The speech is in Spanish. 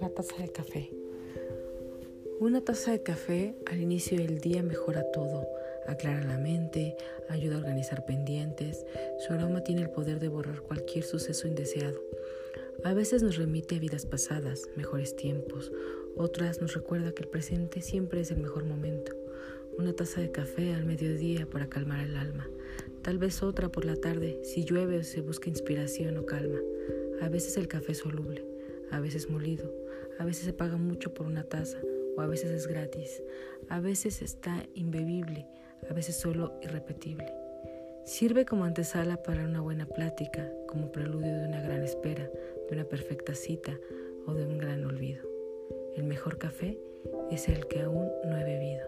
La taza de café. Una taza de café al inicio del día mejora todo, aclara la mente, ayuda a organizar pendientes, su aroma tiene el poder de borrar cualquier suceso indeseado. A veces nos remite a vidas pasadas, mejores tiempos, otras nos recuerda que el presente siempre es el mejor momento. Una taza de café al mediodía para calmar el alma, tal vez otra por la tarde si llueve o se busca inspiración o calma. A veces el café es soluble, a veces molido, a veces se paga mucho por una taza o a veces es gratis, a veces está imbebible, a veces solo irrepetible. Sirve como antesala para una buena plática, como preludio de una gran espera, de una perfecta cita o de un gran olvido. El mejor café es el que aún no he bebido.